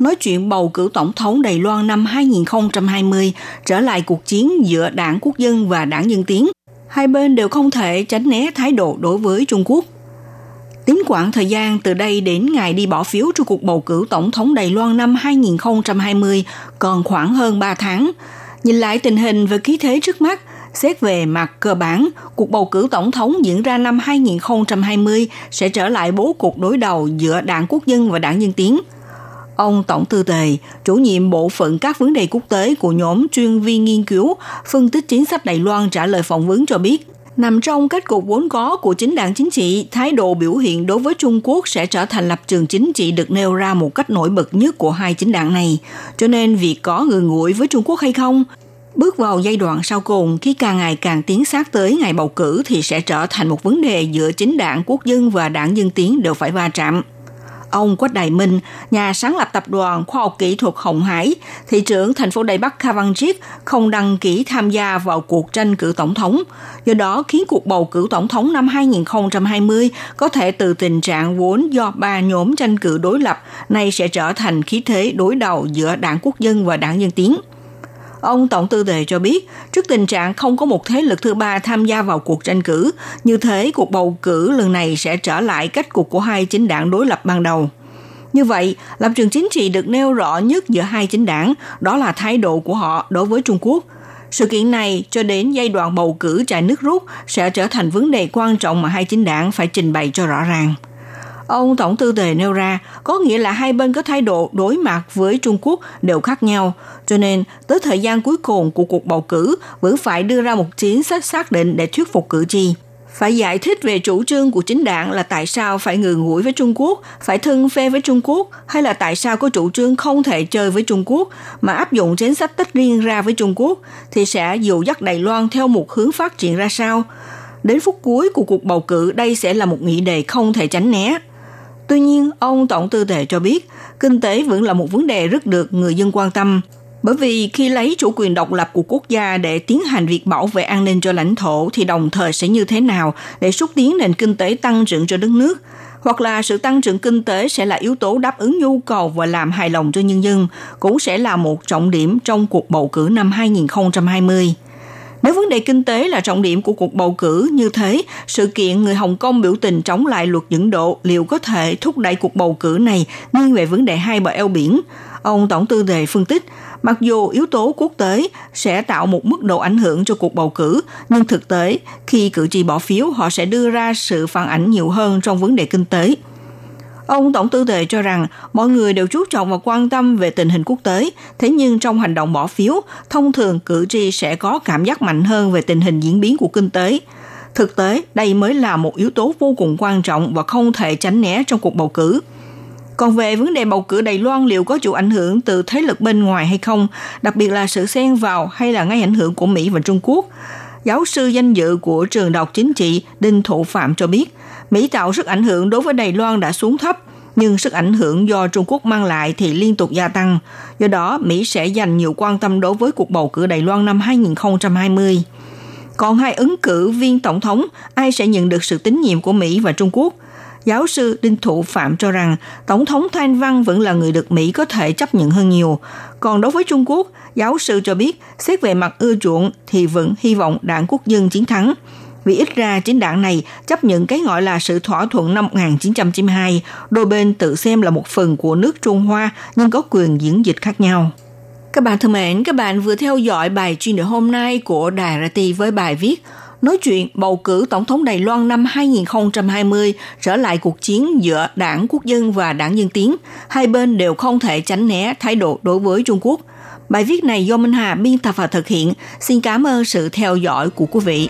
nói chuyện bầu cử tổng thống Đài Loan năm 2020 trở lại cuộc chiến giữa đảng quốc dân và đảng dân tiến. Hai bên đều không thể tránh né thái độ đối với Trung Quốc. Tính quãng thời gian từ đây đến ngày đi bỏ phiếu cho cuộc bầu cử tổng thống Đài Loan năm 2020 còn khoảng hơn 3 tháng. Nhìn lại tình hình và khí thế trước mắt, xét về mặt cơ bản, cuộc bầu cử tổng thống diễn ra năm 2020 sẽ trở lại bố cục đối đầu giữa đảng quốc dân và đảng dân tiến – Ông Tổng Tư Tề, chủ nhiệm bộ phận các vấn đề quốc tế của nhóm chuyên viên nghiên cứu, phân tích chính sách Đài Loan trả lời phỏng vấn cho biết, nằm trong kết cục vốn có của chính đảng chính trị, thái độ biểu hiện đối với Trung Quốc sẽ trở thành lập trường chính trị được nêu ra một cách nổi bật nhất của hai chính đảng này. Cho nên việc có người nguội với Trung Quốc hay không, bước vào giai đoạn sau cùng khi càng ngày càng tiến sát tới ngày bầu cử thì sẽ trở thành một vấn đề giữa chính đảng quốc dân và đảng dân tiến đều phải va chạm ông Quách Đại Minh, nhà sáng lập tập đoàn khoa học kỹ thuật Hồng Hải, thị trưởng thành phố Đài Bắc Kha Văn không đăng ký tham gia vào cuộc tranh cử tổng thống. Do đó khiến cuộc bầu cử tổng thống năm 2020 có thể từ tình trạng vốn do ba nhóm tranh cử đối lập nay sẽ trở thành khí thế đối đầu giữa đảng quốc dân và đảng dân tiến. Ông Tổng Tư Tề cho biết, trước tình trạng không có một thế lực thứ ba tham gia vào cuộc tranh cử, như thế cuộc bầu cử lần này sẽ trở lại cách cục của hai chính đảng đối lập ban đầu. Như vậy, lập trường chính trị được nêu rõ nhất giữa hai chính đảng, đó là thái độ của họ đối với Trung Quốc. Sự kiện này cho đến giai đoạn bầu cử trải nước rút sẽ trở thành vấn đề quan trọng mà hai chính đảng phải trình bày cho rõ ràng. Ông Tổng tư tề nêu ra, có nghĩa là hai bên có thái độ đối mặt với Trung Quốc đều khác nhau, cho nên tới thời gian cuối cùng của cuộc bầu cử vẫn phải đưa ra một chính sách xác định để thuyết phục cử tri phải giải thích về chủ trương của chính đảng là tại sao phải ngừng ngủi với Trung Quốc, phải thân phê với Trung Quốc, hay là tại sao có chủ trương không thể chơi với Trung Quốc mà áp dụng chính sách tách riêng ra với Trung Quốc, thì sẽ dụ dắt Đài Loan theo một hướng phát triển ra sao. Đến phút cuối của cuộc bầu cử, đây sẽ là một nghị đề không thể tránh né. Tuy nhiên, ông Tổng Tư tệ cho biết, kinh tế vẫn là một vấn đề rất được người dân quan tâm. Bởi vì khi lấy chủ quyền độc lập của quốc gia để tiến hành việc bảo vệ an ninh cho lãnh thổ thì đồng thời sẽ như thế nào để xúc tiến nền kinh tế tăng trưởng cho đất nước? Hoặc là sự tăng trưởng kinh tế sẽ là yếu tố đáp ứng nhu cầu và làm hài lòng cho nhân dân, cũng sẽ là một trọng điểm trong cuộc bầu cử năm 2020. Nếu vấn đề kinh tế là trọng điểm của cuộc bầu cử như thế, sự kiện người Hồng Kông biểu tình chống lại luật dẫn độ liệu có thể thúc đẩy cuộc bầu cử này nghiêng về vấn đề hai bờ eo biển? Ông Tổng tư đề phân tích, mặc dù yếu tố quốc tế sẽ tạo một mức độ ảnh hưởng cho cuộc bầu cử, nhưng thực tế, khi cử tri bỏ phiếu, họ sẽ đưa ra sự phản ảnh nhiều hơn trong vấn đề kinh tế. Ông Tổng tư tề cho rằng mọi người đều chú trọng và quan tâm về tình hình quốc tế, thế nhưng trong hành động bỏ phiếu, thông thường cử tri sẽ có cảm giác mạnh hơn về tình hình diễn biến của kinh tế. Thực tế, đây mới là một yếu tố vô cùng quan trọng và không thể tránh né trong cuộc bầu cử. Còn về vấn đề bầu cử Đài Loan liệu có chịu ảnh hưởng từ thế lực bên ngoài hay không, đặc biệt là sự xen vào hay là ngay ảnh hưởng của Mỹ và Trung Quốc, giáo sư danh dự của trường Đọc chính trị Đinh Thụ Phạm cho biết, Mỹ tạo sức ảnh hưởng đối với Đài Loan đã xuống thấp, nhưng sức ảnh hưởng do Trung Quốc mang lại thì liên tục gia tăng. Do đó, Mỹ sẽ dành nhiều quan tâm đối với cuộc bầu cử Đài Loan năm 2020. Còn hai ứng cử viên tổng thống, ai sẽ nhận được sự tín nhiệm của Mỹ và Trung Quốc? Giáo sư Đinh Thụ Phạm cho rằng Tổng thống Thanh Văn vẫn là người được Mỹ có thể chấp nhận hơn nhiều. Còn đối với Trung Quốc, giáo sư cho biết xét về mặt ưa chuộng thì vẫn hy vọng đảng quốc dân chiến thắng vì ít ra chính đảng này chấp nhận cái gọi là sự thỏa thuận năm 1992, đôi bên tự xem là một phần của nước Trung Hoa nhưng có quyền diễn dịch khác nhau. Các bạn thân mến, các bạn vừa theo dõi bài chuyên đề hôm nay của Đài RT với bài viết nói chuyện, bầu cử Tổng thống Đài Loan năm 2020 trở lại cuộc chiến giữa đảng quốc dân và đảng dân tiến. Hai bên đều không thể tránh né thái độ đối với Trung Quốc. Bài viết này do Minh Hà biên tập và thực hiện. Xin cảm ơn sự theo dõi của quý vị.